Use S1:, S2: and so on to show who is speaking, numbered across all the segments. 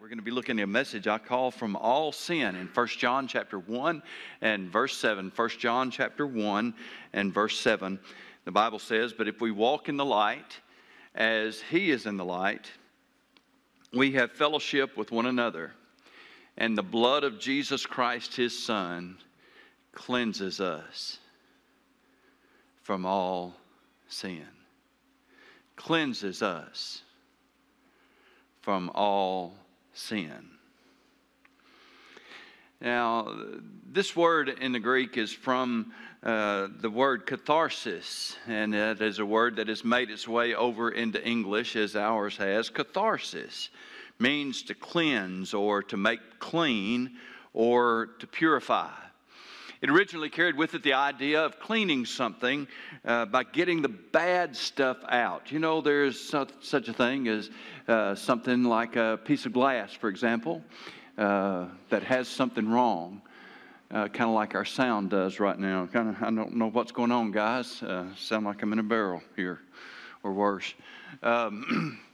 S1: we're going to be looking at a message I call From All Sin in 1 John chapter 1 and verse 7. 1 John chapter 1 and verse 7. The Bible says, But if we walk in the light as he is in the light, we have fellowship with one another, and the blood of Jesus Christ his Son cleanses us from all sin. Cleanses us from all sin. Now, this word in the Greek is from uh, the word catharsis, and it is a word that has made its way over into English as ours has. Catharsis means to cleanse or to make clean or to purify. It originally carried with it the idea of cleaning something uh, by getting the bad stuff out. You know, there's such a thing as uh, something like a piece of glass, for example, uh, that has something wrong. Uh, kind of like our sound does right now. Kind of, I don't know what's going on, guys. Uh, sound like I'm in a barrel here, or worse. Um,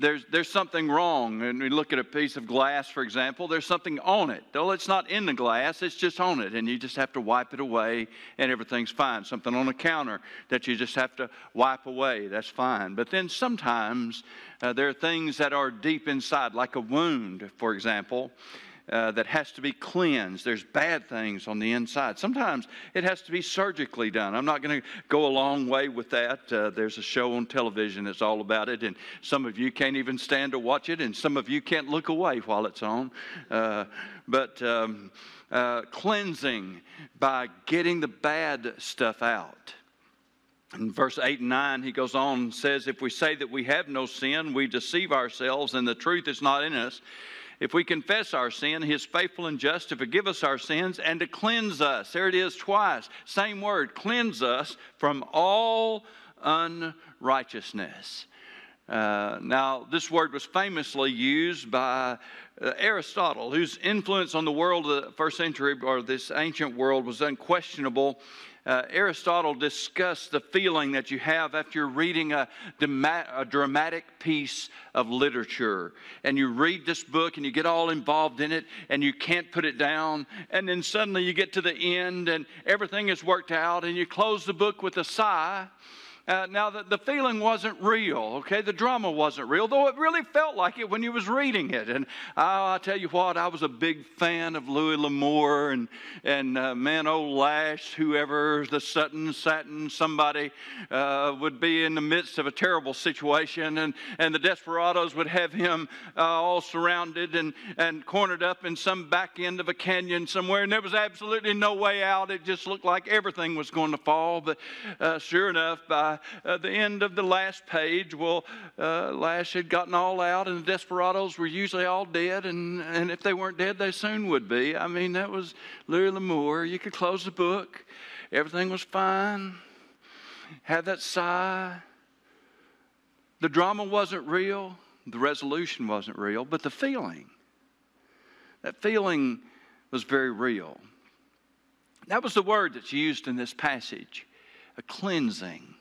S1: there's, there's something wrong. And we look at a piece of glass, for example, there's something on it. Though it's not in the glass, it's just on it. And you just have to wipe it away and everything's fine. Something on a counter that you just have to wipe away, that's fine. But then sometimes uh, there are things that are deep inside, like a wound, for example uh, that has to be cleansed. There's bad things on the inside. Sometimes it has to be surgically done. I'm not going to go a long way with that. Uh, there's a show on television that's all about it, and some of you can't even stand to watch it, and some of you can't look away while it's on. Uh, but um, uh, cleansing by getting the bad stuff out. In verse 8 and 9, he goes on and says, If we say that we have no sin, we deceive ourselves, and the truth is not in us. If we confess our sin, He is faithful and just to forgive us our sins and to cleanse us. There it is twice. Same word, cleanse us from all unrighteousness. Uh, now, this word was famously used by uh, Aristotle, whose influence on the world of the first century or this ancient world was unquestionable uh, Aristotle discussed the feeling that you have after you're reading a, a dramatic piece of literature. And you read this book and you get all involved in it and you can't put it down. And then suddenly you get to the end and everything is worked out and you close the book with a sigh uh, now, the, the feeling wasn't real, okay? The drama wasn't real, though it really felt like it when you was reading it. And I, I tell you what, I was a big fan of Louis L'Amour and, and uh, man, old Lash, whoever, the Sutton, Satin, somebody uh, would be in the midst of a terrible situation, and, and the desperados would have him uh, all surrounded and, and cornered up in some back end of a canyon somewhere, and there was absolutely no way out. It just looked like everything was going to fall. But uh, sure enough, by uh, the end of the last page, well, uh, Lash had gotten all out, and the desperados were usually all dead, and, and if they weren't dead, they soon would be. I mean, that was Louis L'Amour. You could close the book, everything was fine, have that sigh. The drama wasn't real, the resolution wasn't real, but the feeling, that feeling was very real. That was the word that's used in this passage a cleansing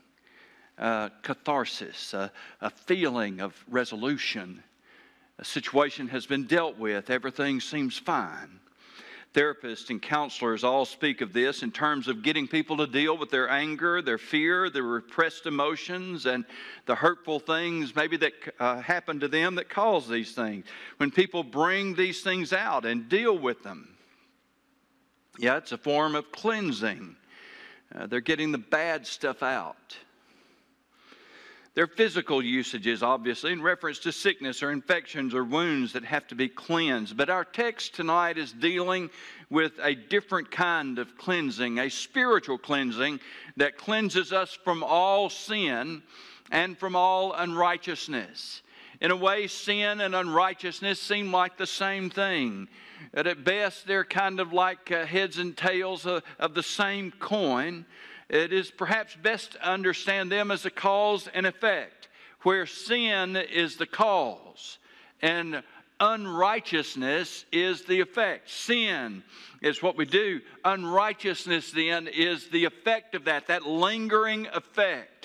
S1: uh, catharsis, a, a feeling of resolution. A situation has been dealt with, everything seems fine. Therapists and counselors all speak of this in terms of getting people to deal with their anger, their fear, their repressed emotions, and the hurtful things maybe that uh, happen to them that cause these things. When people bring these things out and deal with them, yeah, it's a form of cleansing. Uh, they're getting the bad stuff out. Their physical usages, obviously, in reference to sickness or infections or wounds that have to be cleansed. But our text tonight is dealing with a different kind of cleansing, a spiritual cleansing that cleanses us from all sin and from all unrighteousness. In a way, sin and unrighteousness seem like the same thing. At best, they're kind of like uh, heads and tails of, of the same coin it is perhaps best to understand them as a cause and effect, where sin is the cause and unrighteousness is the effect. Sin is what we do, unrighteousness then is the effect of that, that lingering effect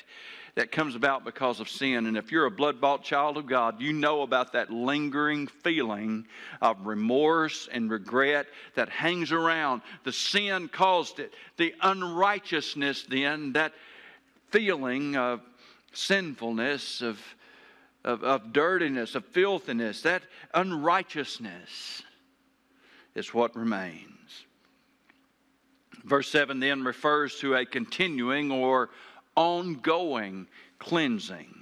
S1: that comes about because of sin. And if you're a blood bought child of God, you know about that lingering feeling of remorse and regret that hangs around. The sin caused it, the unrighteousness, then, that feeling of sinfulness, of, of, of dirtiness, of filthiness, that unrighteousness is what remains. Verse 7 then refers to a continuing or ongoing cleansing.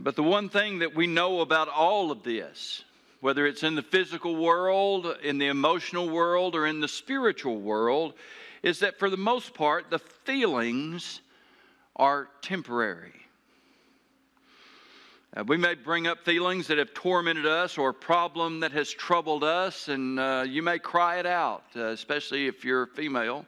S1: But the one thing that we know about all of this, whether it's in the physical world, in the emotional world, or in the spiritual world, is that for the most part, the feelings are temporary. Uh, we may bring up feelings that have tormented us or a problem that has troubled us, and uh, you may cry it out, uh, especially if you're female.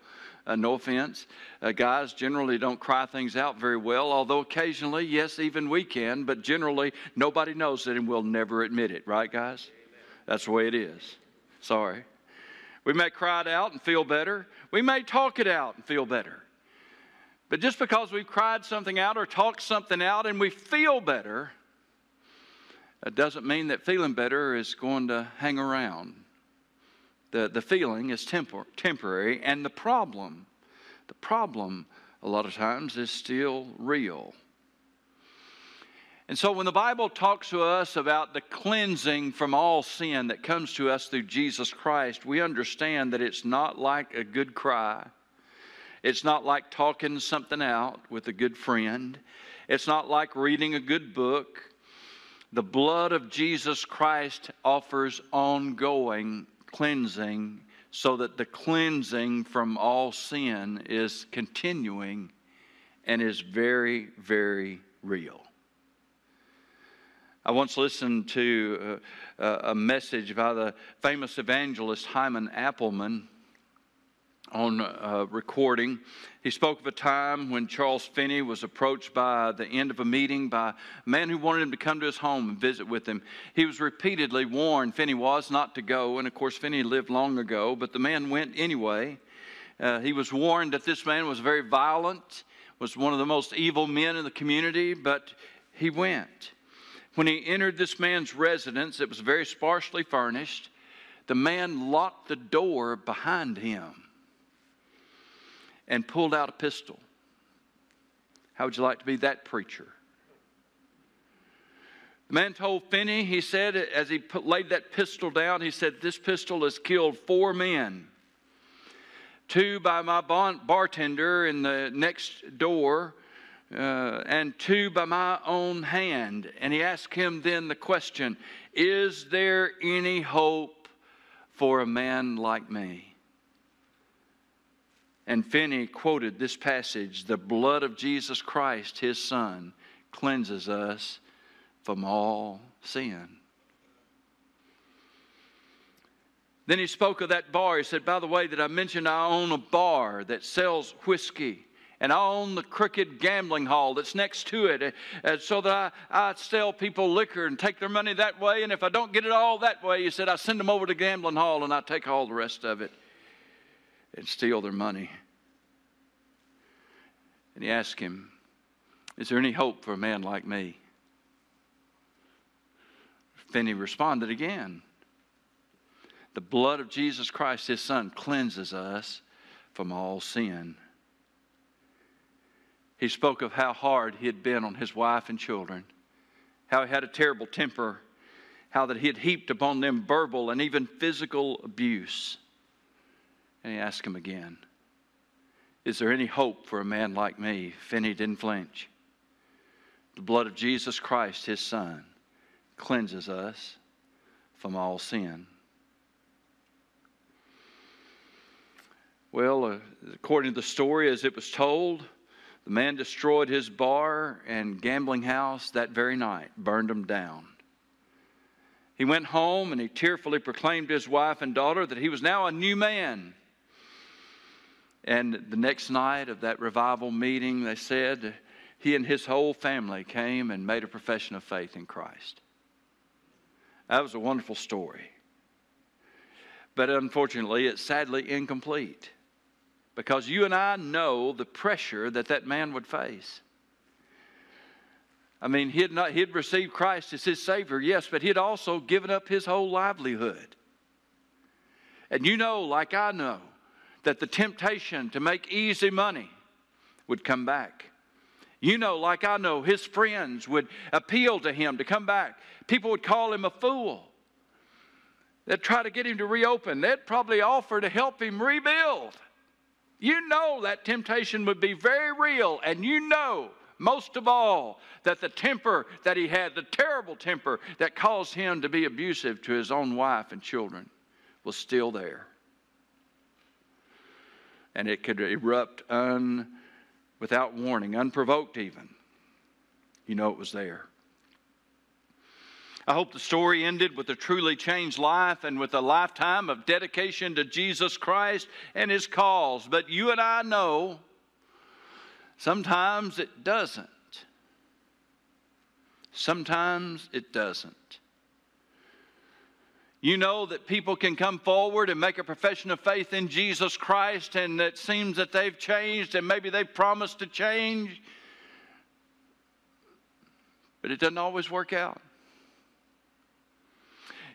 S1: Uh, no offense. Uh, guys generally don't cry things out very well, although occasionally, yes, even we can, but generally, nobody knows it and we'll never admit it, right, guys? Amen. That's the way it is. Sorry. We may cry it out and feel better. We may talk it out and feel better. But just because we've cried something out or talked something out and we feel better, it doesn't mean that feeling better is going to hang around. The, the feeling is tempor- temporary, and the problem, the problem a lot of times is still real. And so when the Bible talks to us about the cleansing from all sin that comes to us through Jesus Christ, we understand that it's not like a good cry. It's not like talking something out with a good friend. It's not like reading a good book. The blood of Jesus Christ offers ongoing cleansing so that the cleansing from all sin is continuing and is very, very real. I once listened to uh, a message by the famous evangelist Hyman Appleman on uh, recording. He spoke of a time when Charles Finney was approached by the end of a meeting by a man who wanted him to come to his home and visit with him. He was repeatedly warned, Finney was, not to go. And of course, Finney lived long ago, but the man went anyway. Uh, he was warned that this man was very violent, was one of the most evil men in the community, but he went. When he entered this man's residence, it was very sparsely furnished. The man locked the door behind him and pulled out a pistol. How would you like to be that preacher? The man told Finney, he said, as he put, laid that pistol down, he said, This pistol has killed four men. Two by my bartender in the next door, uh, and two by my own hand. And he asked him then the question Is there any hope for a man like me? And Finney quoted this passage The blood of Jesus Christ, his son, cleanses us from all sin. Then he spoke of that bar. He said, By the way, that I mentioned I own a bar that sells whiskey. And I own the crooked gambling hall that's next to it, uh, so that I, I sell people liquor and take their money that way. And if I don't get it all that way, he said, I send them over to gambling hall and I take all the rest of it and steal their money. And he asked him, Is there any hope for a man like me? Then he responded again The blood of Jesus Christ, his son, cleanses us from all sin. He spoke of how hard he had been on his wife and children, how he had a terrible temper, how that he had heaped upon them verbal and even physical abuse. And he asked him again, Is there any hope for a man like me? Finney didn't flinch. The blood of Jesus Christ, his son, cleanses us from all sin. Well, uh, according to the story as it was told, the man destroyed his bar and gambling house that very night, burned them down. He went home and he tearfully proclaimed to his wife and daughter that he was now a new man and the next night of that revival meeting, they said he and his whole family came and made a profession of faith in Christ. That was a wonderful story. But unfortunately, it's sadly incomplete because you and I know the pressure that that man would face. I mean, he'd, not, he'd received Christ as his Savior, yes, but he'd also given up his whole livelihood. And you know, like I know, that the temptation to make easy money would come back. You know, like I know, his friends would appeal to him to come back. People would call him a fool. They'd try to get him to reopen. They'd probably offer to help him rebuild. You know that temptation would be very real, and you know, most of all, that the temper that he had, the terrible temper that caused him to be abusive to his own wife and children, was still there. And it could erupt un, without warning, unprovoked even. You know it was there. I hope the story ended with a truly changed life and with a lifetime of dedication to Jesus Christ and His cause. But you and I know sometimes it doesn't. Sometimes it doesn't. You know that people can come forward and make a profession of faith in Jesus Christ, and it seems that they've changed and maybe they've promised to change, but it doesn't always work out.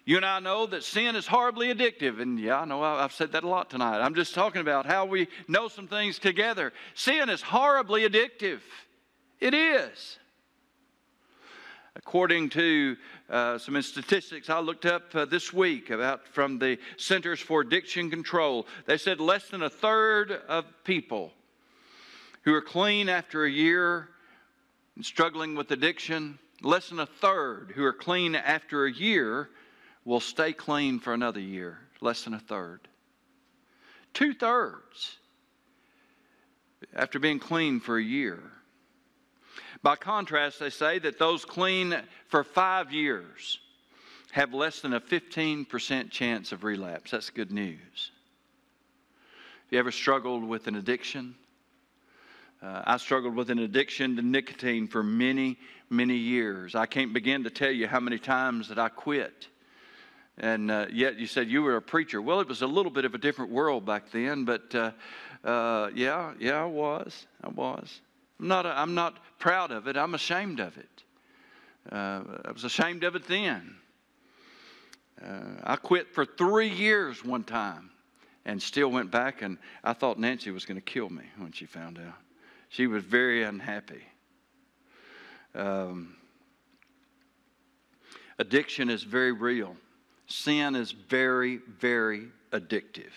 S1: You and I know that sin is horribly addictive. And yeah, I know I've said that a lot tonight. I'm just talking about how we know some things together. Sin is horribly addictive. It is. According to uh, some statistics I looked up uh, this week about from the Centers for Addiction Control, they said less than a third of people who are clean after a year and struggling with addiction, less than a third who are clean after a year will stay clean for another year, less than a third. Two thirds after being clean for a year. By contrast, they say that those clean for five years have less than a 15% chance of relapse. That's good news. Have you ever struggled with an addiction? Uh, I struggled with an addiction to nicotine for many, many years. I can't begin to tell you how many times that I quit and uh, yet you said you were a preacher. Well, it was a little bit of a different world back then, but uh, uh, yeah, yeah, I was. I was. I'm not, I'm not proud of it. I'm ashamed of it. Uh, I was ashamed of it then. Uh, I quit for three years one time and still went back, and I thought Nancy was going to kill me when she found out. She was very unhappy. Um, addiction is very real sin is very, very addictive.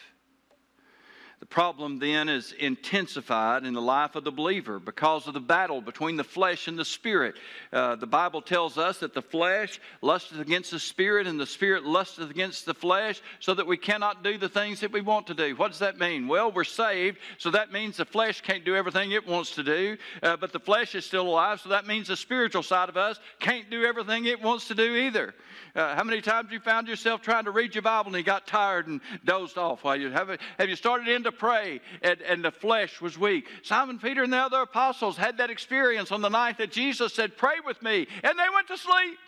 S1: The problem then is intensified in the life of the believer because of the battle between the flesh and the spirit. Uh, the Bible tells us that the flesh lusteth against the spirit and the spirit lusteth against the flesh so that we cannot do the things that we want to do. What does that mean? Well, we're saved, so that means the flesh can't do everything it wants to do, uh, but the flesh is still alive, so that means the spiritual side of us can't do everything it wants to do either. Uh, how many times you found yourself trying to read your Bible and you got tired and dozed off while you have, have you started into pray and, and the flesh was weak? Simon Peter and the other apostles had that experience on the night that Jesus said, Pray with me, and they went to sleep.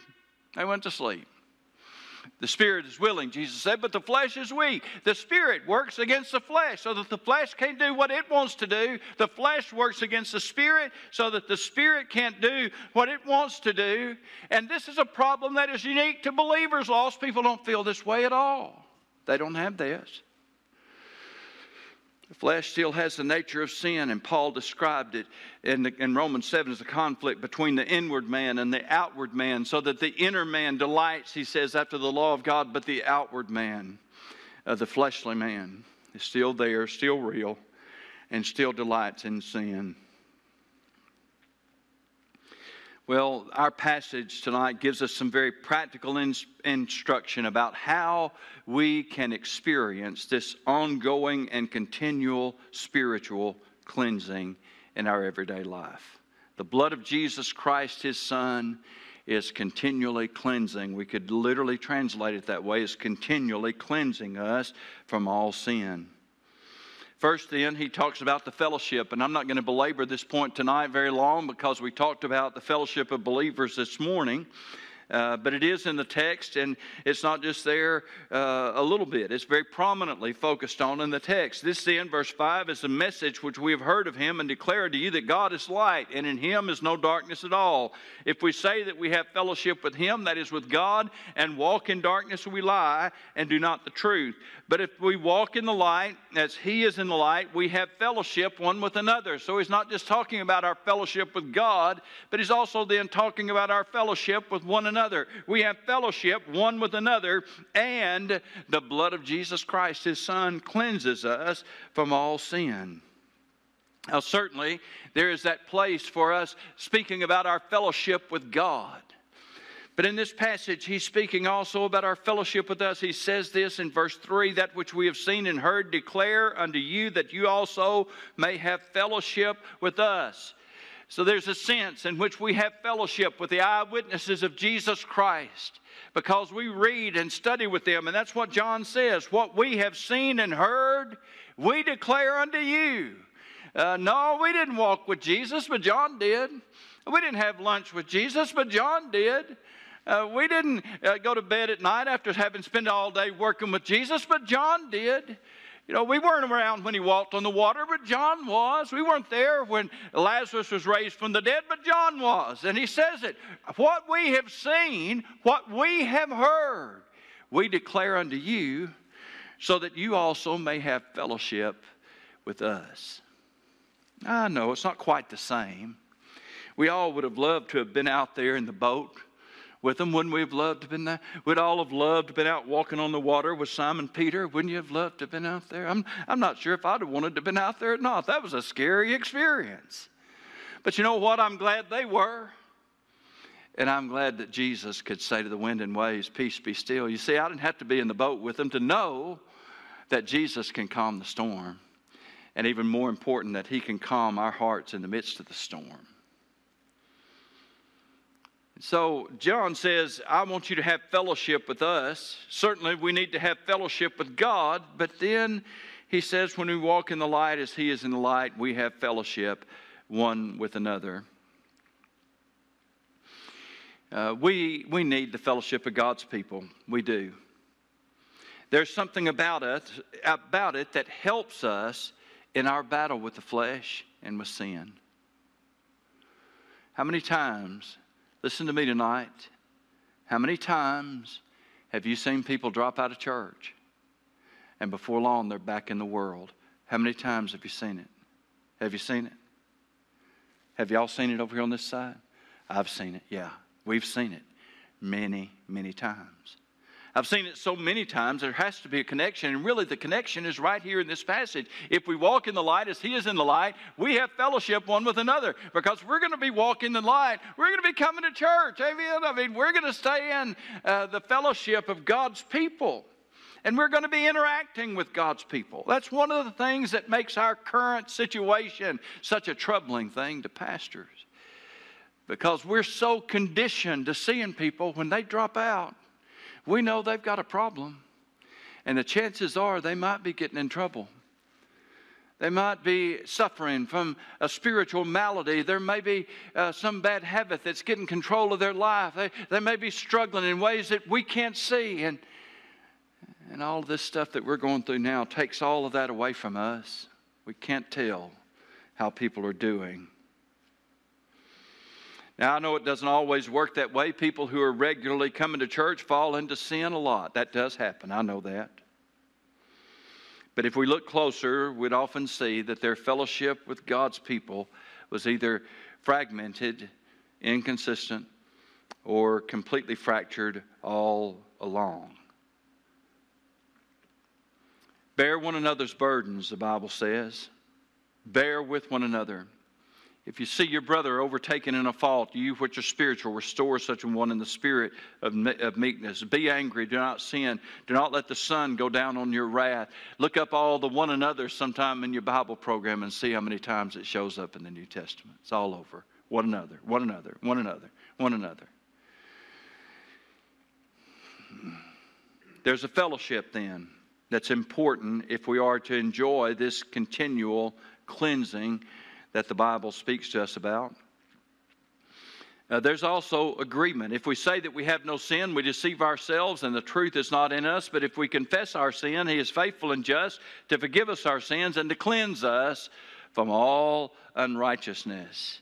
S1: They went to sleep. The spirit is willing, Jesus said, but the flesh is weak. The spirit works against the flesh so that the flesh can't do what it wants to do. The flesh works against the spirit so that the spirit can't do what it wants to do. And this is a problem that is unique to believers. Lost people don't feel this way at all, they don't have this. The flesh still has the nature of sin, and Paul described it in, the, in, Romans 7 as a conflict between the inward man and the outward man, so that the inner man delights, he says, after the law of God, but the outward man, uh, the fleshly man, is still there, still real, and still delights in sin. Well, our passage tonight gives us some very practical in- instruction about how we can experience this ongoing and continual spiritual cleansing in our everyday life. The blood of Jesus Christ, his Son, is continually cleansing. We could literally translate it that way, is continually cleansing us from all sin. First, then, he talks about the fellowship, and I'm not going to belabor this point tonight very long because we talked about the fellowship of believers this morning. Uh, but it is in the text, and it's not just there uh, a little bit. It's very prominently focused on in the text. This, then, verse 5, is a message which we have heard of him and declare to you that God is light, and in him is no darkness at all. If we say that we have fellowship with him, that is with God, and walk in darkness, we lie and do not the truth. But if we walk in the light, as he is in the light, we have fellowship one with another. So he's not just talking about our fellowship with God, but he's also then talking about our fellowship with one another. We have fellowship one with another, and the blood of Jesus Christ, his son, cleanses us from all sin. Now, certainly, there is that place for us speaking about our fellowship with God. But in this passage, he's speaking also about our fellowship with us. He says this in verse 3 that which we have seen and heard declare unto you that you also may have fellowship with us. So there's a sense in which we have fellowship with the eyewitnesses of Jesus Christ because we read and study with them. And that's what John says. What we have seen and heard, we declare unto you. Uh, no, we didn't walk with Jesus, but John did. We didn't have lunch with Jesus, but John did. Uh, we didn't uh, go to bed at night after having spent all day working with Jesus, but John did. You know, we weren't around when he walked on the water, but John was. We weren't there when Lazarus was raised from the dead, but John was. And he says it what we have seen, what we have heard, we declare unto you, so that you also may have fellowship with us. I know it's not quite the same. We all would have loved to have been out there in the boat with them? Wouldn't we have loved to have been there? We'd all have loved to have been out walking on the water with Simon Peter. Wouldn't you have loved to have been out there? I'm, I'm not sure if I'd have wanted to have been out there or not. That was a scary experience. But you know what? I'm glad they were. And I'm glad that Jesus could say to the wind and waves, Peace be still. You see, I didn't have to be in the boat with them to know that Jesus can calm the storm. And even more important, that He can calm our hearts in the midst of the storm. So John says, I want you to have fellowship with us. Certainly, we need to have fellowship with God, but then he says, when we walk in the light as he is in the light, we have fellowship one with another. Uh, we, we need the fellowship of God's people. We do. There's something about it, about it that helps us in our battle with the flesh and with sin. How many times Listen to me tonight. How many times have you seen people drop out of church and before long they're back in the world? How many times have you seen it? Have you seen it? Have y'all seen it over here on this side? I've seen it, yeah. We've seen it many, many times. I've seen it so many times, there has to be a connection. And really, the connection is right here in this passage. If we walk in the light as He is in the light, we have fellowship one with another because we're going to be walking in the light. We're going to be coming to church. Amen. I mean, we're going to stay in uh, the fellowship of God's people. And we're going to be interacting with God's people. That's one of the things that makes our current situation such a troubling thing to pastors. Because we're so conditioned to seeing people when they drop out we know they've got a problem. And the chances are they might be getting in trouble. They might be suffering from a spiritual malady. There may be uh, some bad habit that's getting control of their life. They, they may be struggling in ways that we can't see. And, and all this stuff that we're going through now takes all of that away from us. We can't tell how people are doing. Now, I know it doesn't always work that way. People who are regularly coming to church fall into sin a lot. That does happen. I know that. But if we look closer, we'd often see that their fellowship with God's people was either fragmented, inconsistent, or completely fractured all along. Bear one another's burdens, the Bible says. Bear with one another. If you see your brother overtaken in a fault, you which are spiritual, restore such a one in the spirit of, of meekness. Be angry, do not sin. Do not let the sun go down on your wrath. Look up all the one another sometime in your Bible program and see how many times it shows up in the New Testament. It's all over. One another, one another, one another, one another. There's a fellowship then that's important if we are to enjoy this continual cleansing that the Bible speaks to us about. Uh, there's also agreement. If we say that we have no sin, we deceive ourselves and the truth is not in us. But if we confess our sin, He is faithful and just to forgive us our sins and to cleanse us from all unrighteousness.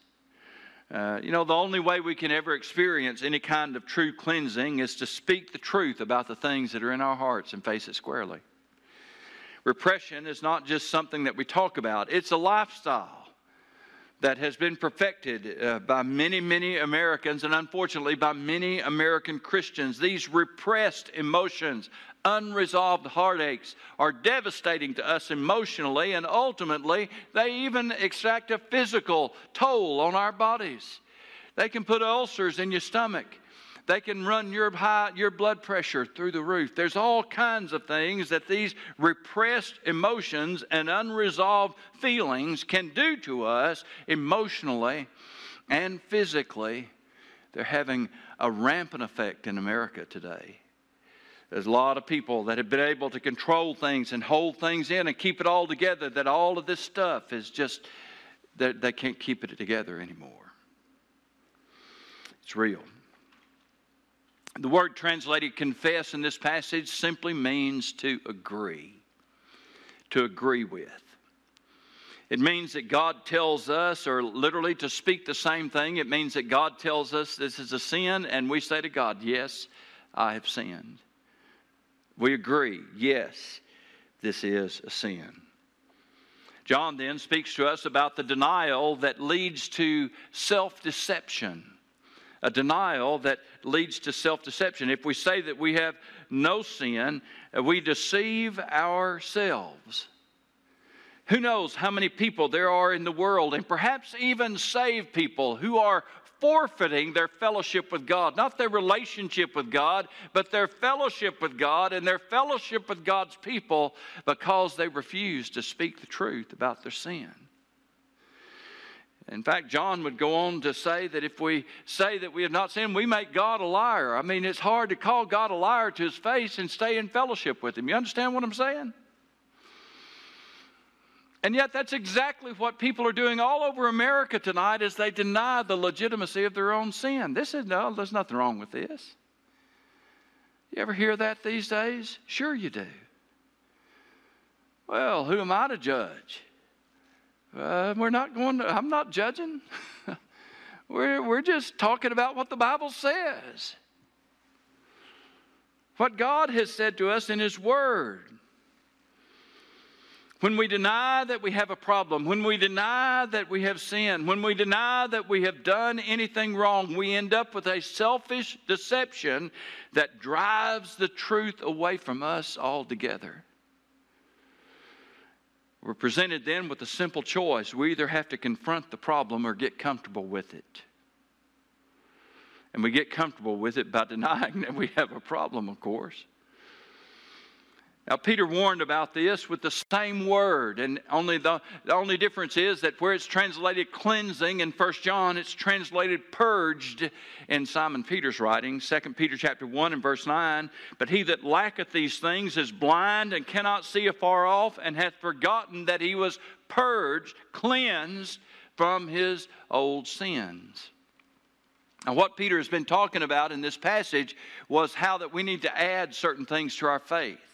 S1: Uh, you know, the only way we can ever experience any kind of true cleansing is to speak the truth about the things that are in our hearts and face it squarely. Repression is not just something that we talk about, it's a lifestyle that has been perfected uh, by many, many Americans, and unfortunately by many American Christians. These repressed emotions, unresolved heartaches, are devastating to us emotionally, and ultimately, they even exact a physical toll on our bodies. They can put ulcers in your stomach. They can run your, high, your blood pressure through the roof. There's all kinds of things that these repressed emotions and unresolved feelings can do to us emotionally and physically. They're having a rampant effect in America today. There's a lot of people that have been able to control things and hold things in and keep it all together, that all of this stuff is just, that they can't keep it together anymore. It's real. The word translated confess in this passage simply means to agree, to agree with. It means that God tells us, or literally to speak the same thing, it means that God tells us this is a sin, and we say to God, Yes, I have sinned. We agree, yes, this is a sin. John then speaks to us about the denial that leads to self deception a denial that leads to self deception. If we say that we have no sin, uh, we deceive ourselves. Who knows how many people there are in the world, and perhaps even saved people, who are forfeiting their fellowship with God. Not their relationship with God, but their fellowship with God and their fellowship with God's people because they refuse to speak the truth about their sin. In fact, John would go on to say that if we say that we have not sinned, we make God a liar. I mean, it's hard to call God a liar to his face and stay in fellowship with him. You understand what I'm saying? And yet, that's exactly what people are doing all over America tonight as they deny the legitimacy of their own sin. This is no, there's nothing wrong with this. You ever hear that these days? Sure, you do. Well, who am I to judge? Uh, we're not going to, I'm not judging. we're, we're just talking about what the Bible says. What God has said to us in His Word. When we deny that we have a problem, when we deny that we have sinned, when we deny that we have done anything wrong, we end up with a selfish deception that drives the truth away from us altogether. We're presented then with a simple choice. We either have to confront the problem or get comfortable with it. And we get comfortable with it by denying that we have a problem, of course. Now, Peter warned about this with the same word, and only the, the only difference is that where it's translated cleansing in 1 John, it's translated purged in Simon Peter's writing, 2 Peter chapter 1 and verse 9. But he that lacketh these things is blind and cannot see afar off, and hath forgotten that he was purged, cleansed from his old sins. Now, what Peter has been talking about in this passage was how that we need to add certain things to our faith.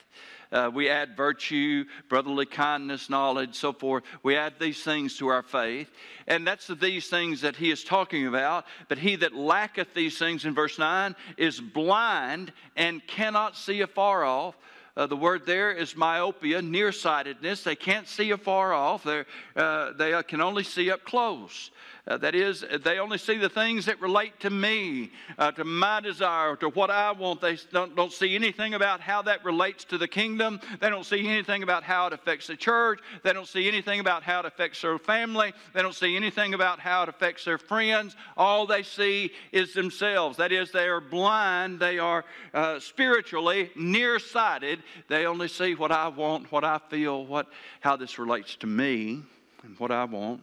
S1: Uh, we add virtue, brotherly kindness, knowledge, so forth. We add these things to our faith. And that's the, these things that he is talking about. But he that lacketh these things in verse 9 is blind and cannot see afar off. Uh, the word there is myopia, nearsightedness. They can't see afar off. Uh, they can only see up close. Uh, that is, they only see the things that relate to me, uh, to my desire, to what I want. They don't, don't see anything about how that relates to the kingdom. They don't see anything about how it affects the church. They don't see anything about how it affects their family. They don't see anything about how it affects their friends. All they see is themselves. That is, they are blind. They are uh, spiritually nearsighted. They only see what I want, what I feel, what, how this relates to me, and what I want.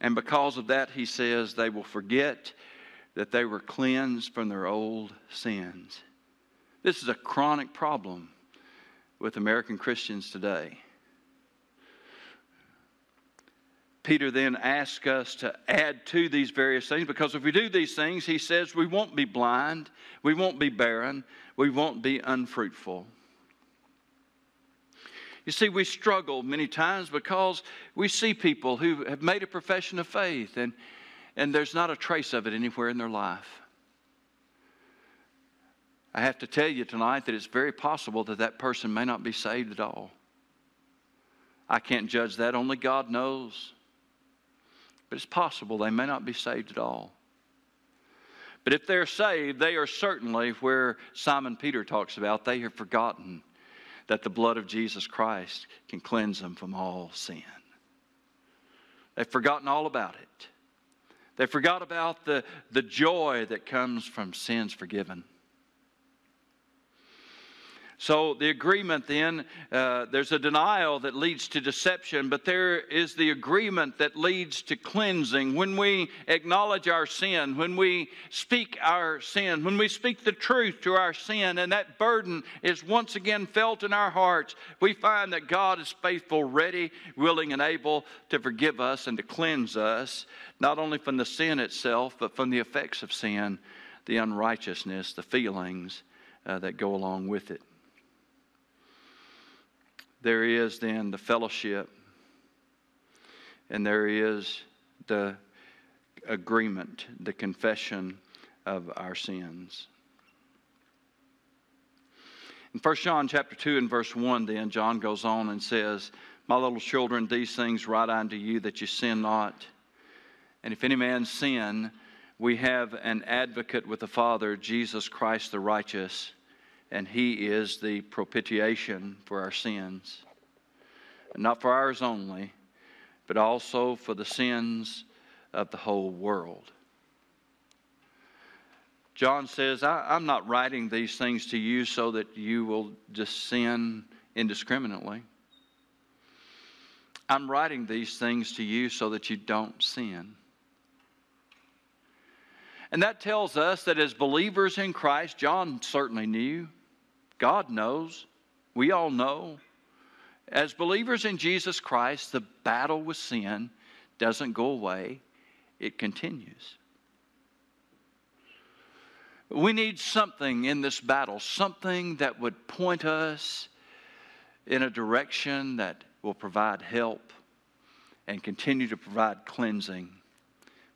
S1: And because of that, he says, they will forget that they were cleansed from their old sins. This is a chronic problem with American Christians today. Peter then asks us to add to these various things because if we do these things, he says we won't be blind, we won't be barren, we won't be unfruitful. You see, we struggle many times because we see people who have made a profession of faith and, and there's not a trace of it anywhere in their life. I have to tell you tonight that it's very possible that that person may not be saved at all. I can't judge that, only God knows. But it's possible they may not be saved at all. But if they're saved, they are certainly where Simon Peter talks about, they have forgotten that the blood of Jesus Christ can cleanse them from all sin. They've forgotten all about it. They forgot about the, the joy that comes from sins forgiven. So, the agreement then, uh, there's a denial that leads to deception, but there is the agreement that leads to cleansing. When we acknowledge our sin, when we speak our sin, when we speak the truth to our sin, and that burden is once again felt in our hearts, we find that God is faithful, ready, willing, and able to forgive us and to cleanse us, not only from the sin itself, but from the effects of sin, the unrighteousness, the feelings uh, that go along with it there is then the fellowship and there is the agreement, the confession of our sins. In 1 John chapter 2 and verse 1, then John goes on and says, My little children, these things write unto you that you sin not. And if any man sin, we have an advocate with the Father, Jesus Christ the righteous and He is the propitiation for our sins. And not for ours only, but also for the sins of the whole world. John says, I, am not writing these things to you so that you will just sin indiscriminately. I'm writing these things to you so that you don't sin. And that tells us that as believers in Christ, John certainly knew God knows. We all know. As believers in Jesus Christ, the battle with sin doesn't go away, it continues. We need something in this battle, something that would point us in a direction that will provide help and continue to provide cleansing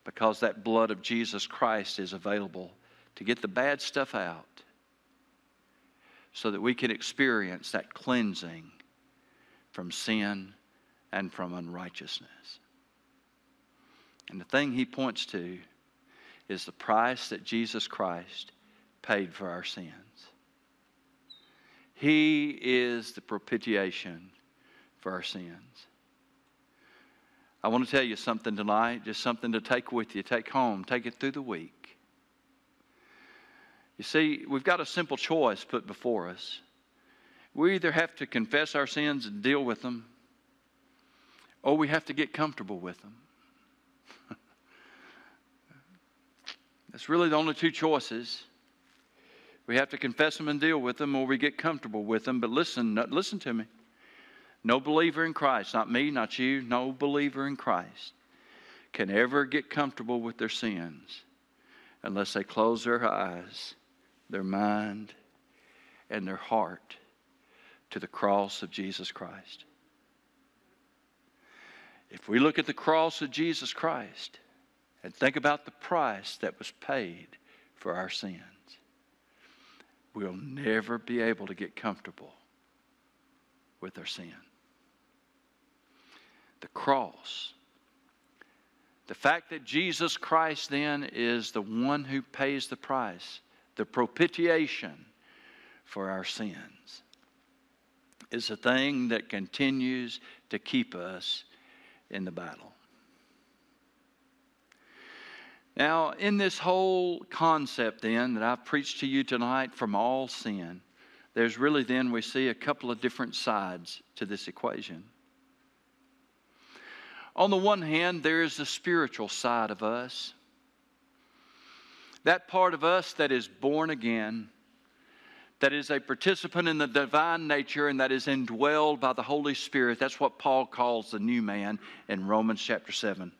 S1: because that blood of Jesus Christ is available to get the bad stuff out so that we can experience that cleansing from sin and from unrighteousness. And the thing he points to is the price that Jesus Christ paid for our sins. He is the propitiation for our sins. I want to tell you something tonight, just something to take with you, take home, take it through the week. You see, we've got a simple choice put before us. We either have to confess our sins and deal with them, or we have to get comfortable with them. That's really the only two choices. We have to confess them and deal with them, or we get comfortable with them. But listen, listen to me. No believer in Christ, not me, not you, no believer in Christ can ever get comfortable with their sins unless they close their eyes their mind, and their heart to the cross of Jesus Christ. If we look at the cross of Jesus Christ and think about the price that was paid for our sins, we'll never be able to get comfortable with our sin. The cross. The fact that Jesus Christ then is the one who pays the price the propitiation for our sins, is a thing that continues to keep us in the battle. Now, in this whole concept, then, that I've preached to you tonight from all sin, there's really then we see a couple of different sides to this equation. On the one hand, there is the spiritual side of us that part of us that is born again, that is a participant in the divine nature and that is indwelled by the Holy Spirit. That's what Paul calls the new man in Romans chapter 7.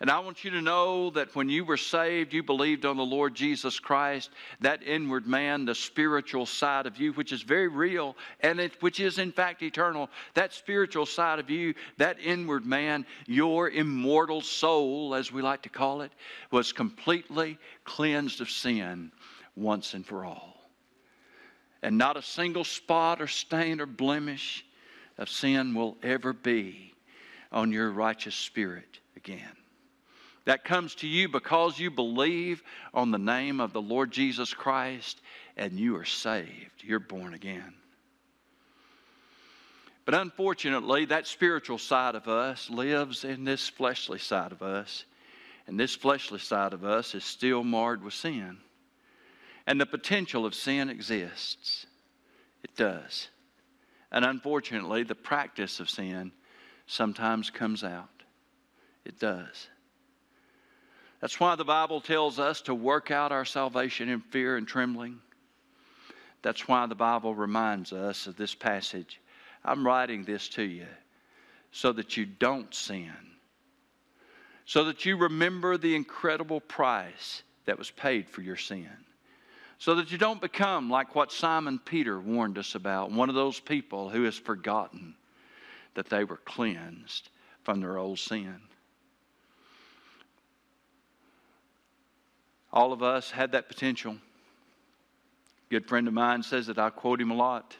S1: And I want you to know that when you were saved, you believed on the Lord Jesus Christ, that inward man, the spiritual side of you, which is very real and it, which is in fact eternal, that spiritual side of you, that inward man, your immortal soul, as we like to call it, was completely cleansed of sin once and for all. And not a single spot or stain or blemish of sin will ever be on your righteous spirit again that comes to you because you believe on the name of the Lord Jesus Christ and you are saved. You're born again. But unfortunately, that spiritual side of us lives in this fleshly side of us. And this fleshly side of us is still marred with sin. And the potential of sin exists. It does. And unfortunately, the practice of sin sometimes comes out. It does. That's why the Bible tells us to work out our salvation in fear and trembling. That's why the Bible reminds us of this passage. I'm writing this to you so that you don't sin, so that you remember the incredible price that was paid for your sin, so that you don't become like what Simon Peter warned us about, one of those people who has forgotten that they were cleansed from their old sin. All of us had that potential. Good friend of mine says that I quote him a lot.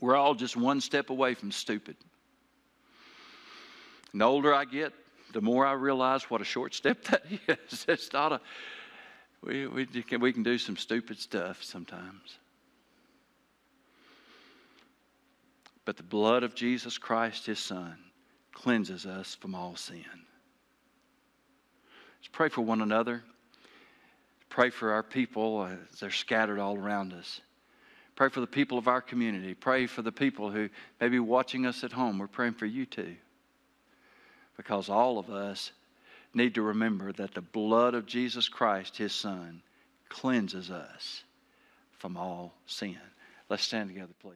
S1: We're all just one step away from stupid. And the older I get, the more I realize what a short step that is. It's not a, we, we, can, we can do some stupid stuff sometimes. But the blood of Jesus Christ, his Son, cleanses us from all sin. Let's pray for one another. Pray for our people as they're scattered all around us. Pray for the people of our community. Pray for the people who may be watching us at home. We're praying for you too. Because all of us need to remember that the blood of Jesus Christ, his Son, cleanses us from all sin. Let's stand together, please.